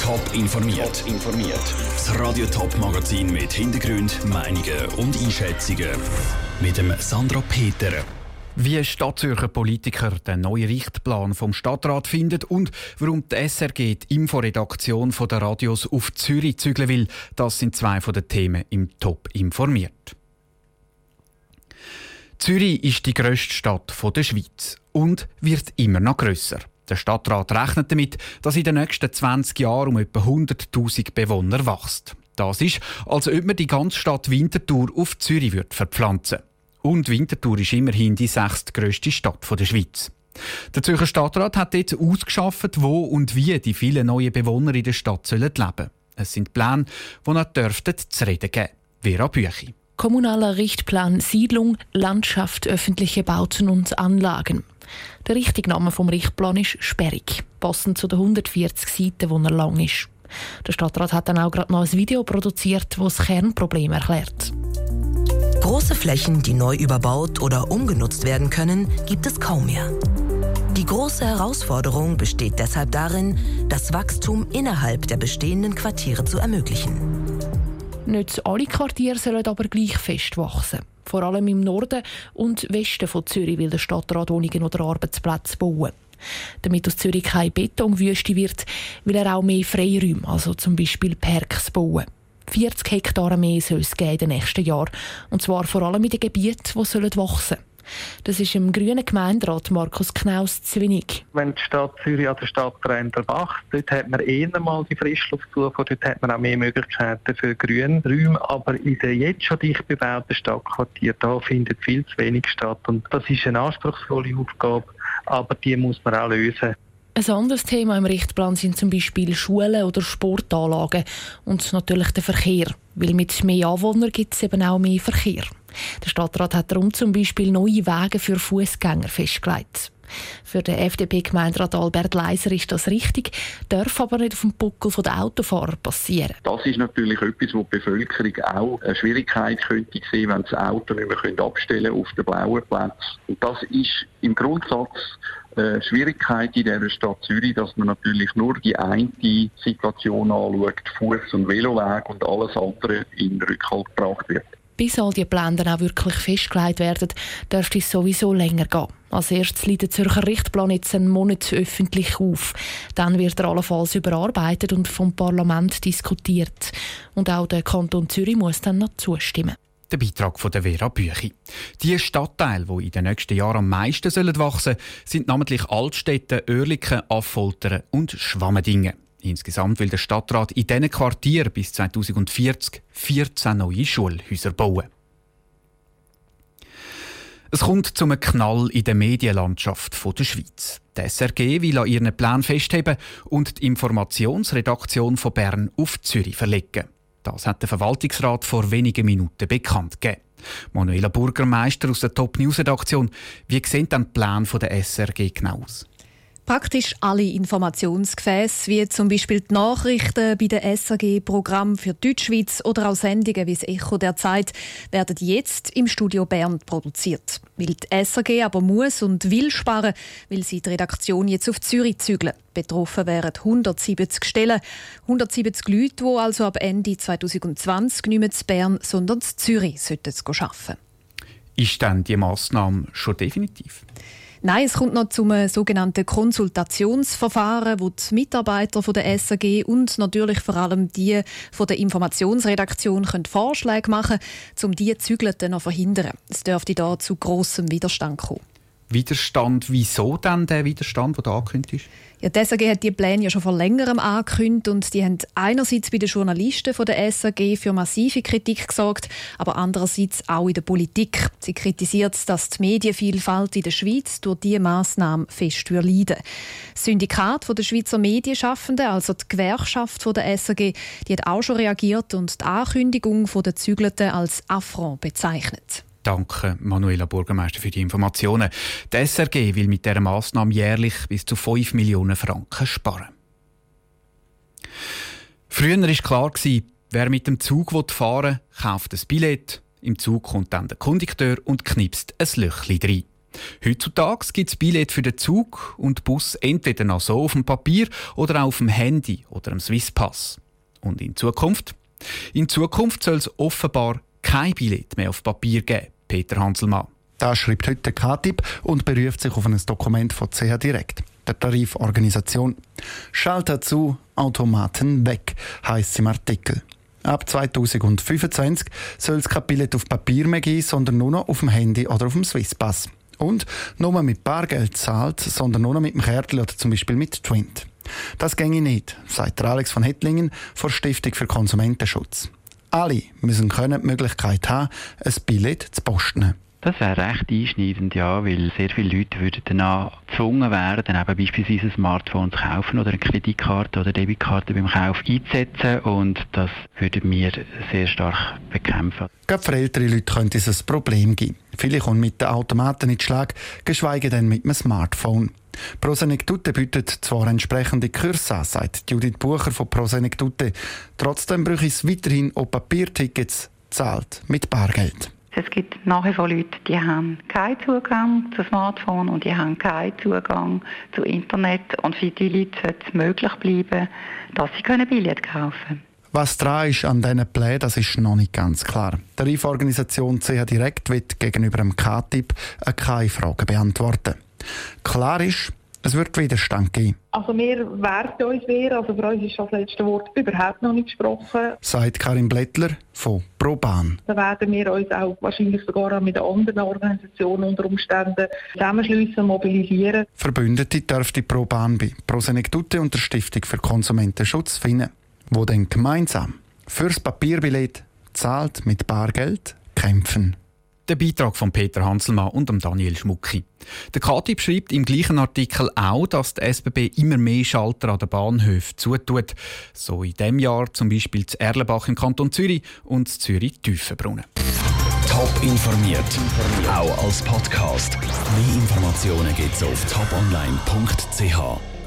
Top informiert. informiert. Das Radio Top Magazin mit Hintergrund, Meinungen und Einschätzungen mit dem Sandra Peter. Wie Stadtzürcher Politiker den neuen Richtplan vom Stadtrat findet und warum die SRG die Inforedaktion der Radios auf Zürich zügeln will, das sind zwei von den Themen im Top informiert. Zürich ist die grösste Stadt der Schweiz und wird immer noch grösser. Der Stadtrat rechnet damit, dass in den nächsten 20 Jahren um etwa 100.000 Bewohner wächst. Das ist, als ob man die ganze Stadt Winterthur auf Zürich wird verpflanzen Und Winterthur ist immerhin die sechstgrößte Stadt der Schweiz. Der Zürcher Stadtrat hat jetzt ausgeschafft, wo und wie die vielen neuen Bewohner in der Stadt sollen leben Es sind Pläne, die noch dürften zu reden geben. Vera Büchi. Kommunaler Richtplan Siedlung, Landschaft, öffentliche Bauten und Anlagen. Der richtige Name vom Richtplan ist sperrig, passend zu den 140 Seiten, die er lang ist. Der Stadtrat hat dann auch gerade noch ein Video produziert, das das Kernproblem erklärt. Große Flächen, die neu überbaut oder umgenutzt werden können, gibt es kaum mehr. Die große Herausforderung besteht deshalb darin, das Wachstum innerhalb der bestehenden Quartiere zu ermöglichen. Nicht alle Quartiere sollen aber gleich fest wachsen. Vor allem im Norden und Westen von Zürich will der Stadtrat Wohnungen oder Arbeitsplätze bauen. Damit aus Zürich keine Betonwüste wird, will er auch mehr Freiräume, also zum Beispiel Parks bauen. 40 Hektar mehr soll es in den nächsten Jahren. Und zwar vor allem in den Gebieten, die wachsen sollen. Das ist im grünen Gemeinderat Markus Knaus zu wenig. Wenn die Stadt Zürich an der Stadtränder wächst, dort hat man eher mal die Frischluftzufuhr, dort hat man auch mehr Möglichkeiten für Grünräume. Aber in den jetzt schon dicht bebauten Stadtquartieren, da findet viel zu wenig statt. Und das ist eine anspruchsvolle Aufgabe, aber die muss man auch lösen. Ein anderes Thema im Richtplan sind zum Beispiel Schulen oder Sportanlagen und natürlich der Verkehr, weil mit mehr Anwohnern gibt es eben auch mehr Verkehr. Der Stadtrat hat darum zum Beispiel neue Wege für Fußgänger festgelegt. Für den FDP-Gemeinderat Albert Leiser ist das richtig, darf aber nicht auf dem Buckel der Autofahrer passieren. Das ist natürlich etwas, wo die Bevölkerung auch eine Schwierigkeit könnte sehen, wenn das Auto nicht mehr abstellen auf den blauen Platz. Und das ist im Grundsatz eine Schwierigkeit in dieser Stadt Zürich, dass man natürlich nur die eine Situation anschaut, Fuß- und Veloweg und alles andere in Rückhalt gebracht wird bis all die Pläne auch wirklich festgelegt werden, dürfte es sowieso länger gehen. Als erstes liegt der Zürcher Richtplan jetzt einen Monat öffentlich auf. Dann wird er allenfalls überarbeitet und vom Parlament diskutiert. Und auch der Kanton Zürich muss dann noch zustimmen. Der Beitrag von der Vera Büchi. Die Stadtteile, die in den nächsten Jahren am meisten wachsen sollen, sind namentlich Altstädte, Oerlikon, Affoltern und Schwammendingen. Insgesamt will der Stadtrat in diesen Quartieren bis 2040 14 neue Schulhäuser bauen. Es kommt zum Knall in der Medienlandschaft der Schweiz. Die SRG will an ihren Plan festheben und die Informationsredaktion von Bern auf Zürich verlegen. Das hat der Verwaltungsrat vor wenigen Minuten bekannt gegeben. Manuela Burgermeister aus der Top News Redaktion. Wie sehen dann die Pläne der SRG genau aus? Praktisch alle Informationsgefäße, wie zum Beispiel die Nachrichten bei den SAG-Programm für Deutschschweiz oder auch Sendungen wie das Echo der Zeit, werden jetzt im Studio Bern produziert. Weil die SAG aber muss und will sparen, will sie die Redaktion jetzt auf Zürich zügeln. Betroffen wären 170 Stellen, 170 Leute, die also ab Ende 2020 nicht mehr zu Bern, sondern in Zürich arbeiten sollten. Ist denn die Massnahme schon definitiv? Nein, es kommt noch zum sogenannten Konsultationsverfahren, wo die Mitarbeiter von der SAG und natürlich vor allem die von der Informationsredaktion können Vorschläge machen um diese Zügel noch zu verhindern. Es dürfte da zu grossem Widerstand kommen. Widerstand, wieso dann der Widerstand, der da angekündigt ist? Ja, die SAG hat die Pläne ja schon vor längerem angekündigt und die haben einerseits bei den Journalisten von der SAG für massive Kritik gesorgt, aber andererseits auch in der Politik. Sie kritisiert, dass die Medienvielfalt in der Schweiz durch diese Massnahme fest leiden Das Syndikat der Schweizer Medienschaffenden, also die Gewerkschaft der SAG, die hat auch schon reagiert und die Ankündigung der Zügelten als Affront bezeichnet. Danke, Manuela Bürgermeister, für die Informationen. Die SRG will mit dieser Massnahme jährlich bis zu 5 Millionen Franken sparen. Früher war klar, wer mit dem Zug fahren will, kauft ein Billett. Im Zug kommt dann der Kondukteur und knipst ein Löchchen rein. Heutzutage gibt es Billett für den Zug und Bus entweder noch so auf dem Papier oder auch auf dem Handy oder am Swisspass. Und in Zukunft? In Zukunft soll es offenbar kein Billett mehr auf Papier geben, Peter Hanselmann. Das schreibt heute KTIP und beruft sich auf ein Dokument von CH Direkt, der Tariforganisation. Schalter zu, Automaten weg, heißt es im Artikel. Ab 2025 soll es kein Billett auf Papier mehr geben, sondern nur noch auf dem Handy oder auf dem Swisspass. Und nur mit Bargeld zahlt, sondern nur noch mit dem Kärtchen oder zum Beispiel mit Twint. Das ginge nicht, sagt Alex von Hettlingen von Stiftung für Konsumentenschutz. Alle müssen können die Möglichkeit haben, ein Billett zu posten. Das wäre recht einschneidend, ja, weil sehr viele Leute würden danach gezwungen werden, eben beispielsweise ein Smartphone zu kaufen oder eine Kreditkarte oder Debitkarte beim Kauf einzusetzen und das würden wir sehr stark bekämpfen. Gerade für ältere Leute könnte es ein Problem geben. Viele kommen mit den Automaten nicht Schlag, geschweige denn mit einem Smartphone. Prosenektute bietet zwar entsprechende Kurse an, sagt Judith Bucher von Prosenektute. Trotzdem bräuchte es weiterhin auch Papiertickets, zahlt mit Bargeld. Es gibt nach wie vor Leute, die haben keinen Zugang zu Smartphone und die haben keinen Zugang zu Internet. Und für diese Leute sollte es möglich bleiben, dass sie Billett kaufen können. Was dran ist an diesen Plänen, das ist noch nicht ganz klar. Die Tariforganisation CH Direkt wird gegenüber dem K-Tipp keine Fragen beantworten. Klar ist, es wird Widerstand geben. Also wir werden uns wehren, also für uns ist das letzte Wort überhaupt noch nicht gesprochen. Sagt Karin Blättler von ProBahn. Da werden wir uns auch wahrscheinlich sogar mit anderen Organisationen unter Umständen zusammenschliessen, mobilisieren. Verbündete dürfte ProBahn bei Prosenektute und der Stiftung für Konsumentenschutz finden, wo dann gemeinsam fürs Papierbillett zahlt mit Bargeld kämpfen. Der Beitrag von Peter Hanselmann und Daniel Schmucki. Der Katib schreibt im gleichen Artikel auch, dass die SBB immer mehr Schalter an den Bahnhöfen zutut. So in diesem Jahr zum Beispiel zu Erlenbach im Kanton Zürich und Zürich-Tiefenbrunnen. Top informiert, auch als Podcast. Mehr Informationen gibt es auf toponline.ch.